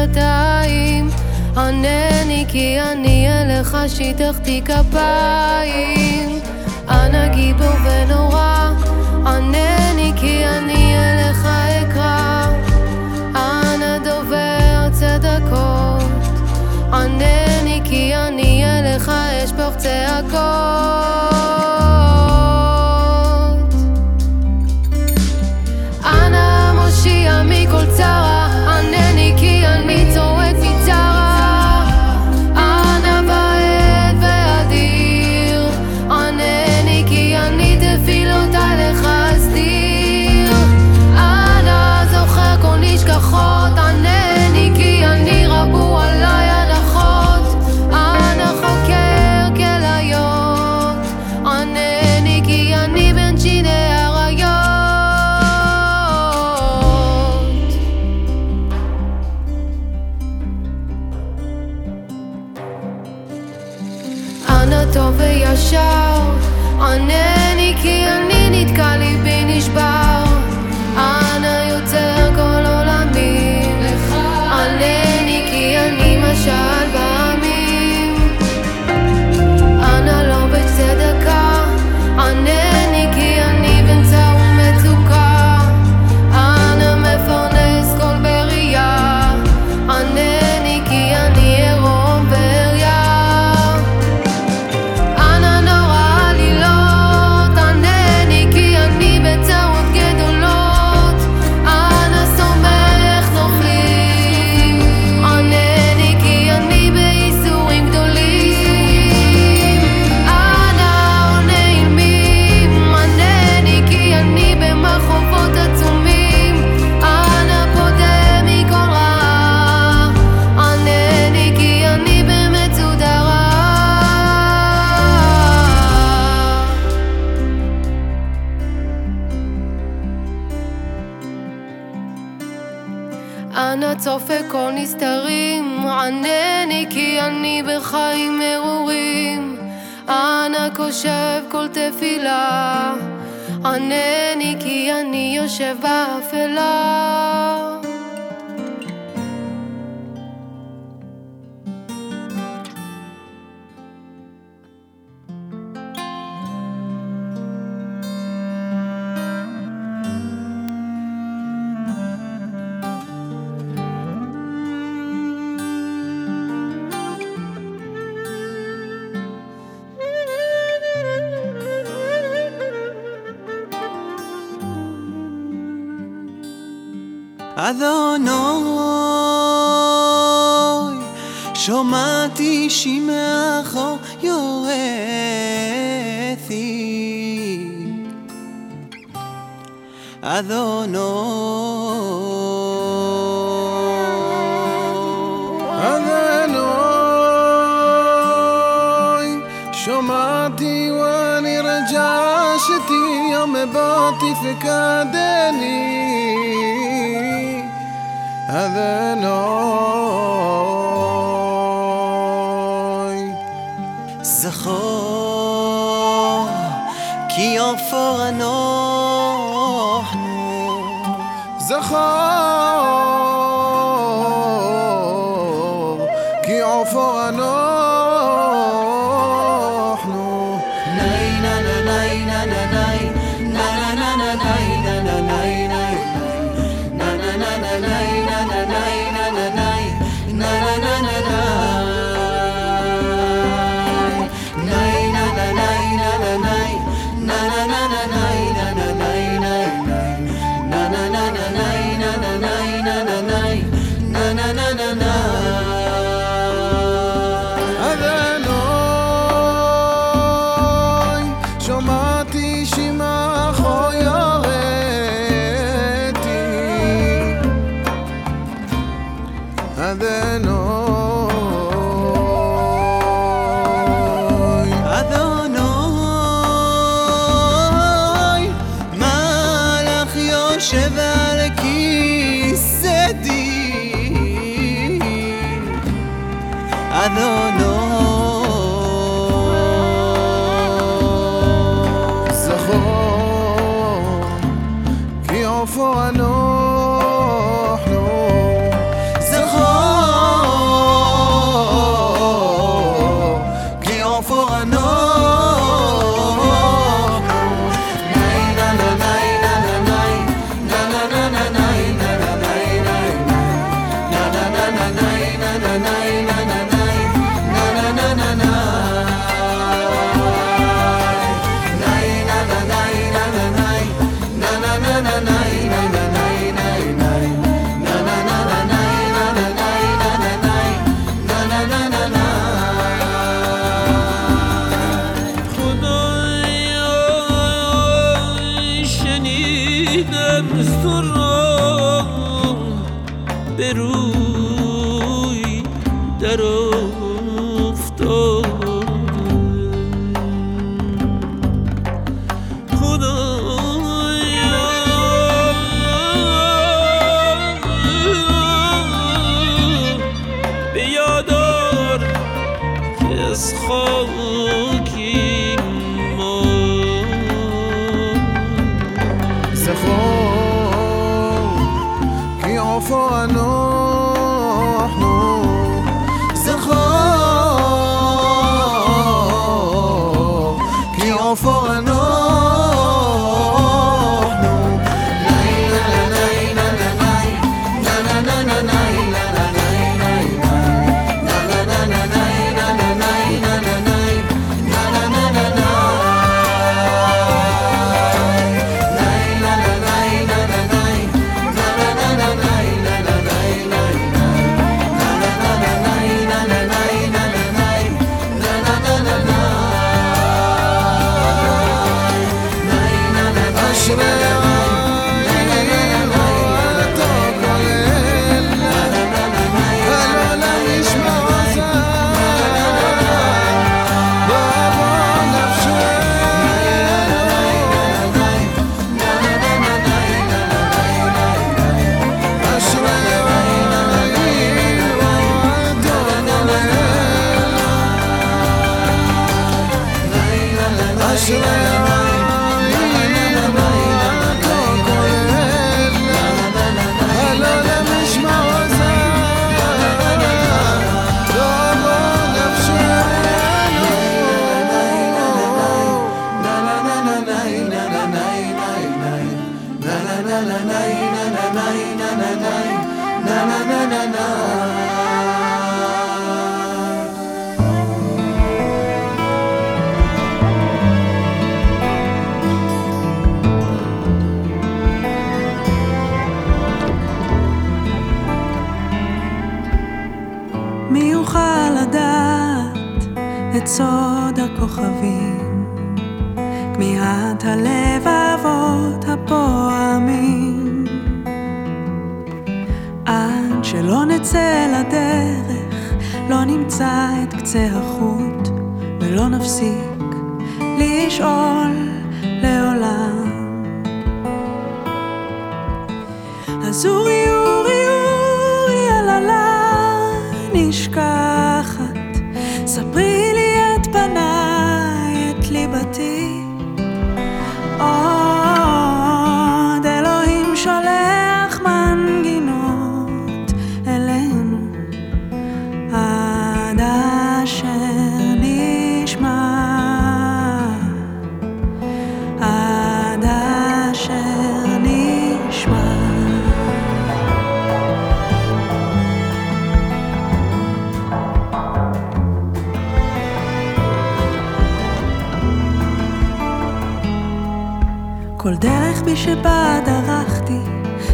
שפתיים ענני כי אני אליך שיטחתי כפיים. אנא גיבור ונורא ענני כי אני אליך אקרא. אנא דובר צדקות. ענני כי אני אליך אשפוך צעקות. she may כי אופו הנוח נו זכר Aşılara הכוכבים, כמיהת הלבבות הפועמים, עד שלא נצא לדרך, לא נמצא את קצה החוט, ולא נפסיק לשאול כל דרך בי שבה דרכתי,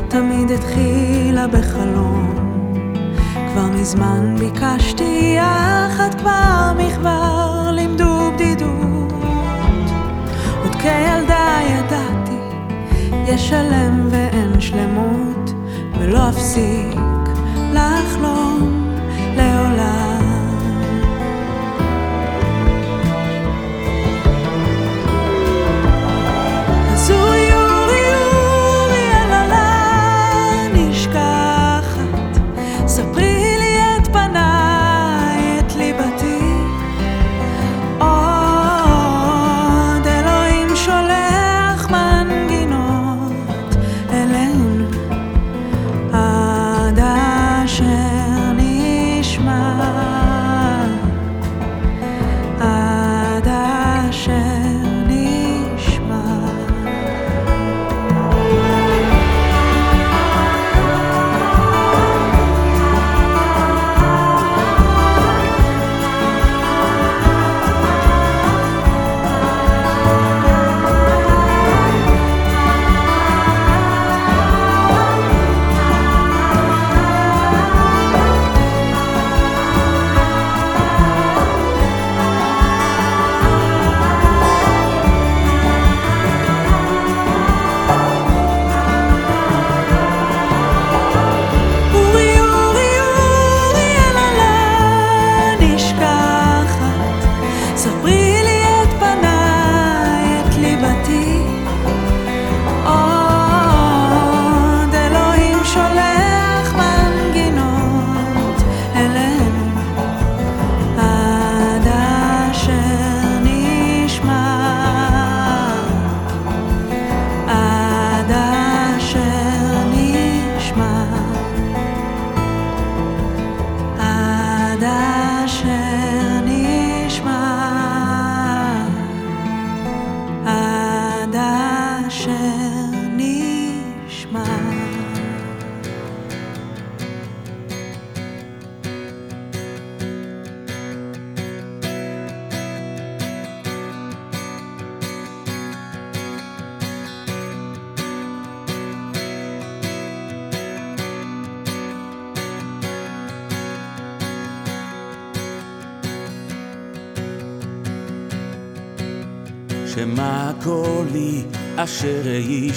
תמיד התחילה בחלום. כבר מזמן ביקשתי יחד כבר מכבר לימדו בדידות. עוד כילדה ידעתי, יש שלם ואין שלמות, ולא אפסיק לחלום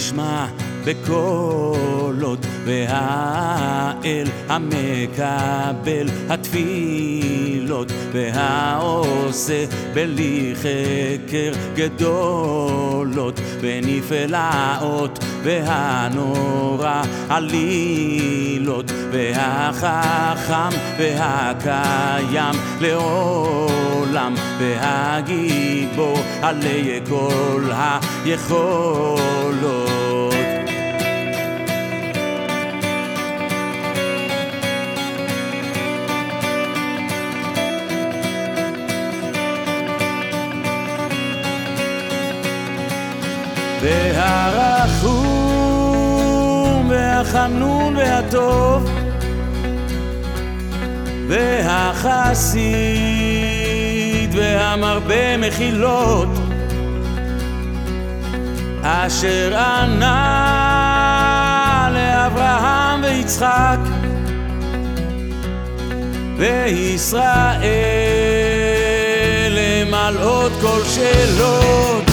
ישמע בקולות והאל המקבל התפילות והעושה בלי חקר גדולות ונפלאות והנורא עלילות והחכם והקיים לעולם והגיבור עלי כל היכולות והרחום והחנון והטוב והחסיד והמרבה מחילות אשר ענה לאברהם ויצחק וישראל למלאות כל שאלות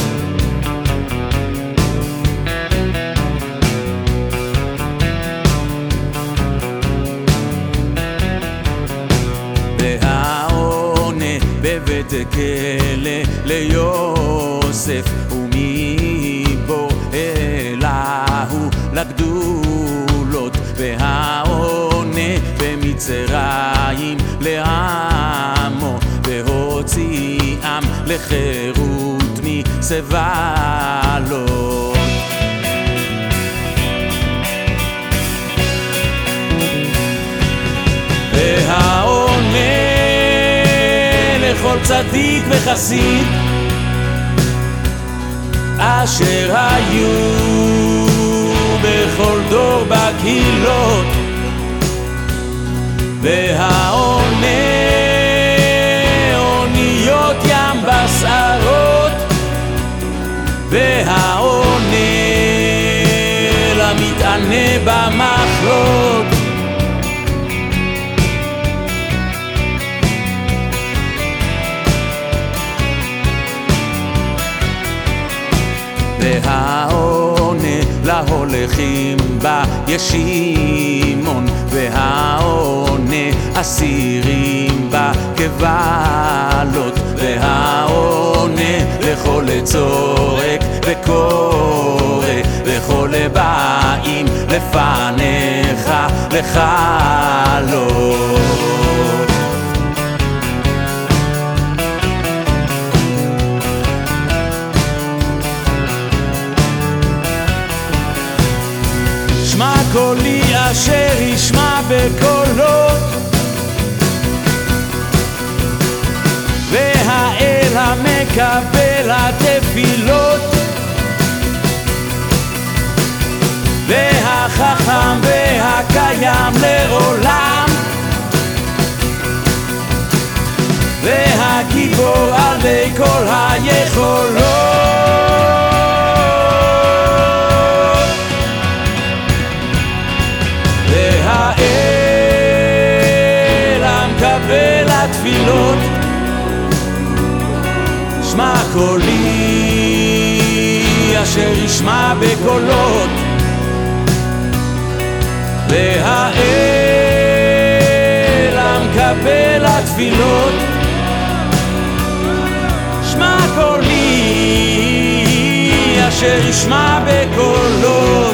בבית כלא ליוסף ומבור אליהו לגדולות והעונה במצרים לעמו והוציאם לחירות מסבלות צדיק וחסיד אשר היו בכל דור בקהילות והעונה אוניות ים בשערות והעונה למתענה במחלות להולכים בישימון והעונה אסירים בקבלות והעונה לכל צורק וקורא וכל באים לפניך לחלות אשר ישמע בקולות. והאל המקבל התפילות. והחכם והקיים לעולם. והגיבור עלי כל היכולות המקבל התפילות שמע קולי אשר ישמע בקולות. והאל המקבל התפילות. שמע קולי אשר ישמע בקולות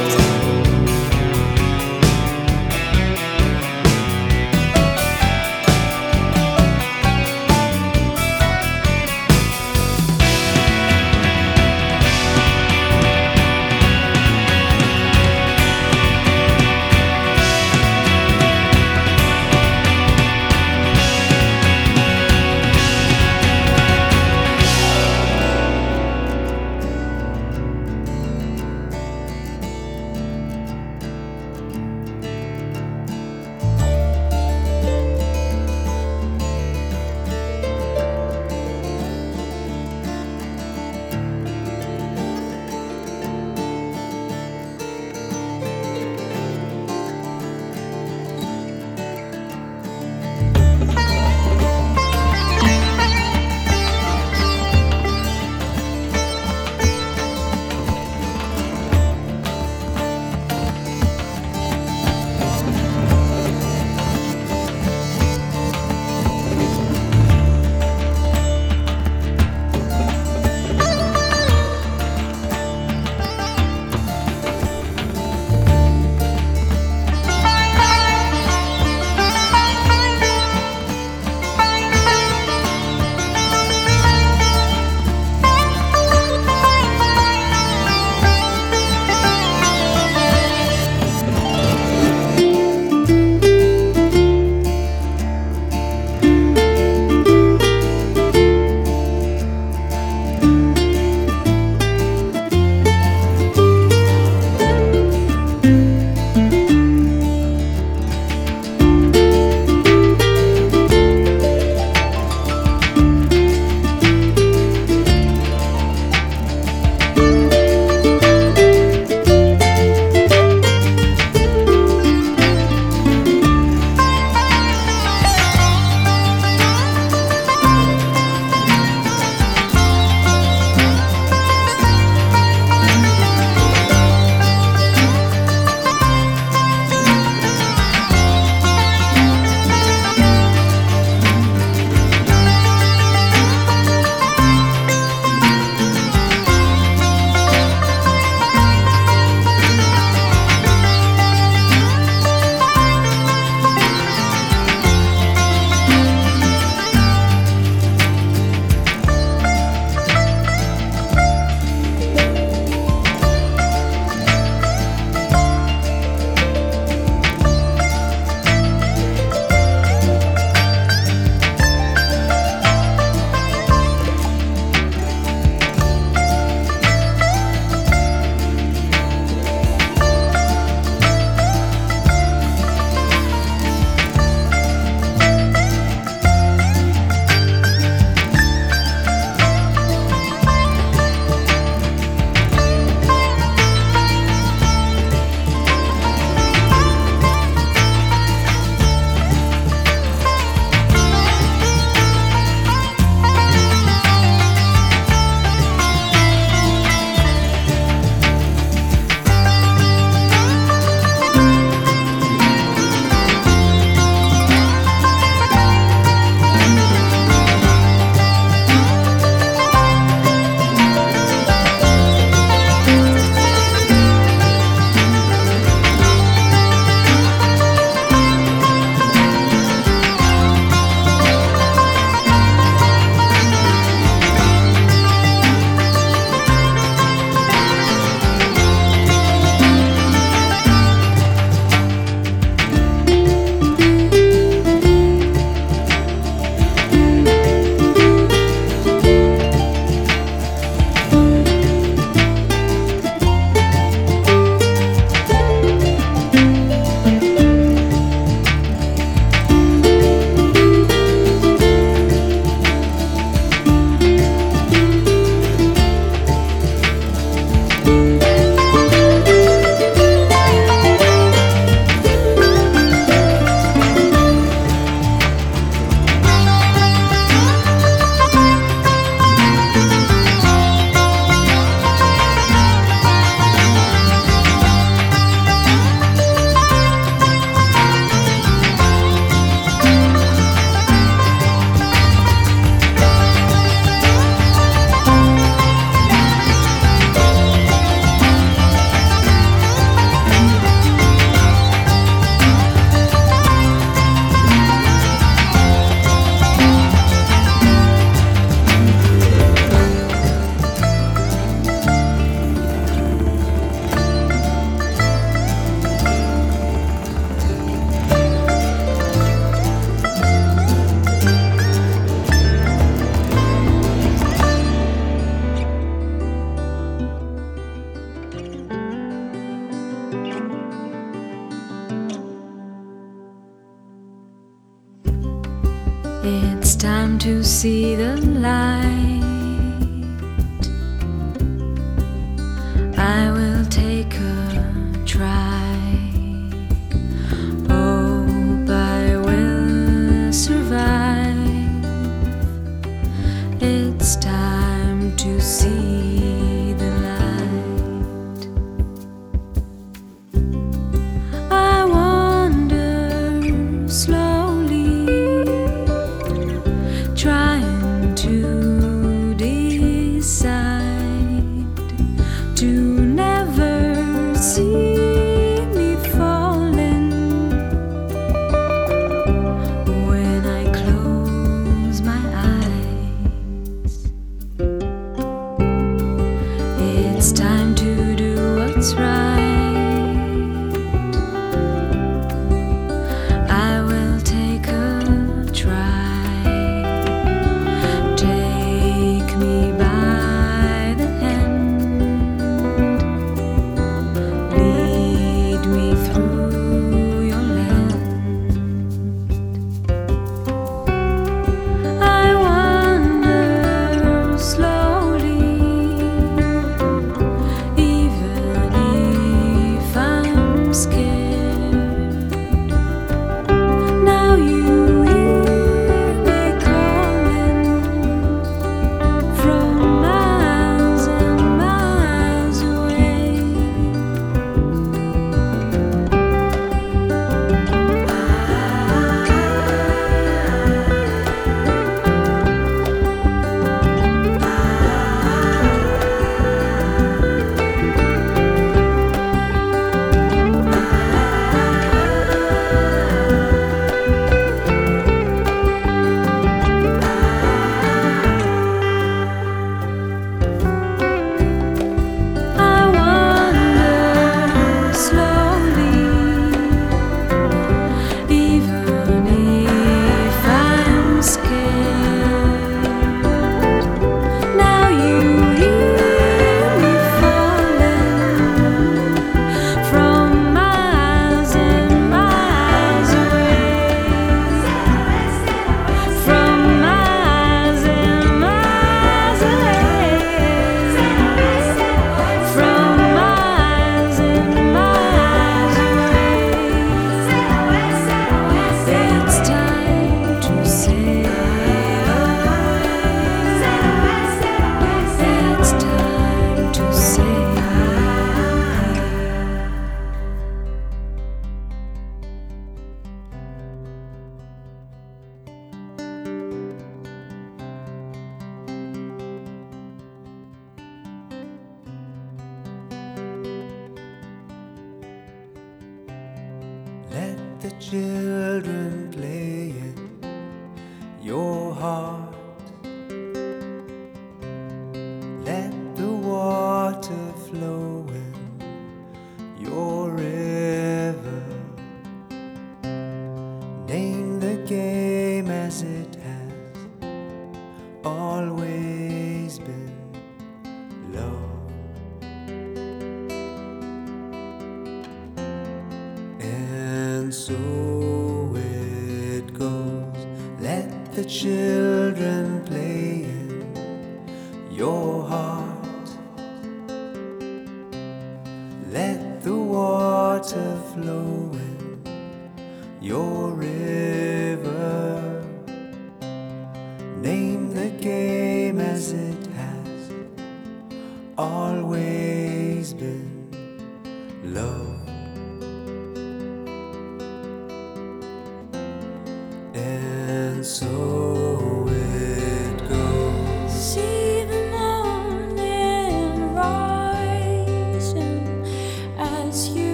so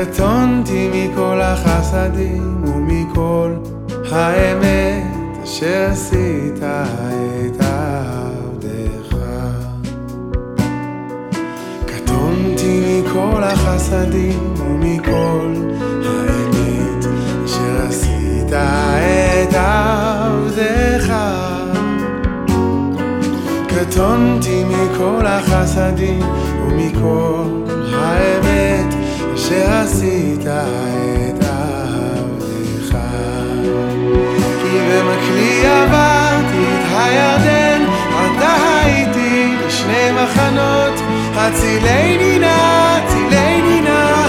קטונתי מכל החסדים ומכל האמת אשר עשית את עבדך. קטונתי מכל החסדים ומכל האמת אשר עשית את עבדך. קטונתי מכל החסדים ומכל אשר עשית את עבדך. כי במקלי עברתי את הירדן, אתה הייתי לשני מחנות, הצילני נא, הצילני נא,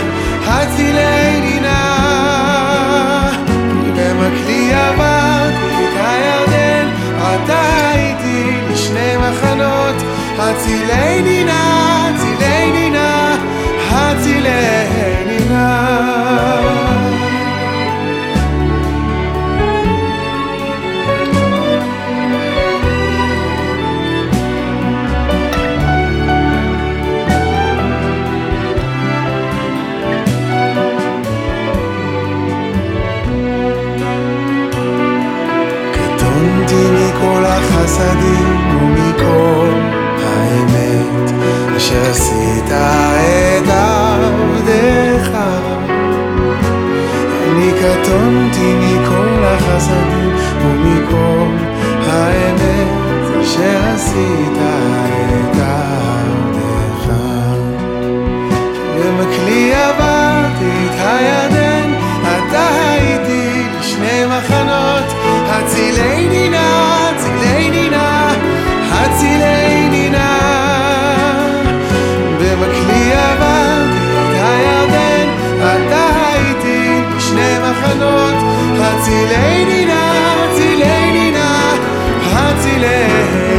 הצילני נא. כי במקלי עברתי את הירדן, אתה הייתי לשני מחנות, הצילני נא, הצילני נא, הצילני קטונתי מכל החסדים ומכל האמת אשר עשית את עבדך. אני קטונתי מכל החסדים ומכל האמת אשר עשית את עבדך. במקלי עברתי את הירדן, אתה הייתי לשני מחנות, הצילני הצילני נא, הצילני נא, הצילני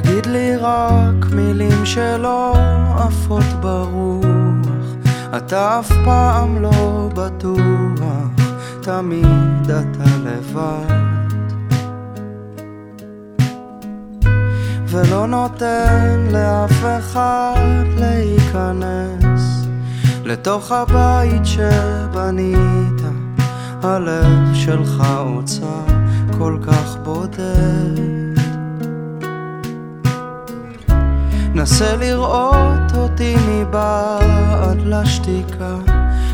תגיד לי רק מילים שלא עפות ברוח, אתה אף פעם לא בטוח, תמיד אתה לבד. ולא נותן לאף אחד להיכנס לתוך הבית שבנית, הלב שלך הוצא כל כך בודד. נסה לראות אותי מבעד לשתיקה.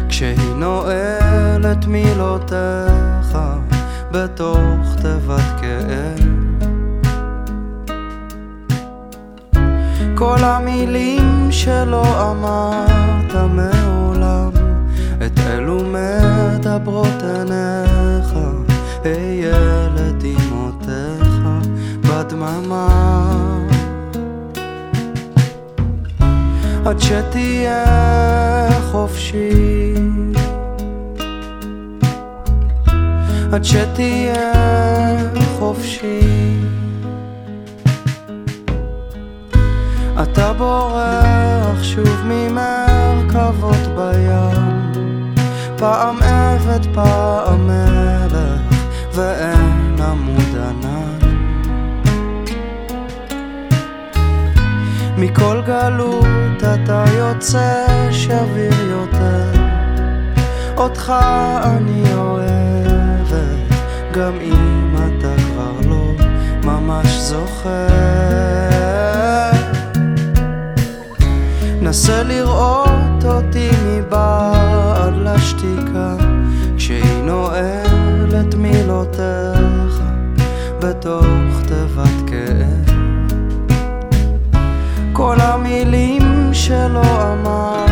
כשהיא נועלת מילותיך בתוך תיבת כאב. כל המילים שלא אמרת מעולם את אלו מדברות עיניך. אהיה לדמעותיך בדממה עד שתהיה חופשי. עד שתהיה חופשי. אתה בורח שוב ממרכבות בים. פעם עבד פעם מלך ואין מכל גלות אתה יוצא שביר יותר. אותך אני אוהבת גם אם אתה כבר לא ממש זוכר. נסה לראות אותי מבעד לשתיקה כשהיא נועלת מילותיך בתוך תיבת כל המילים שלא אמרת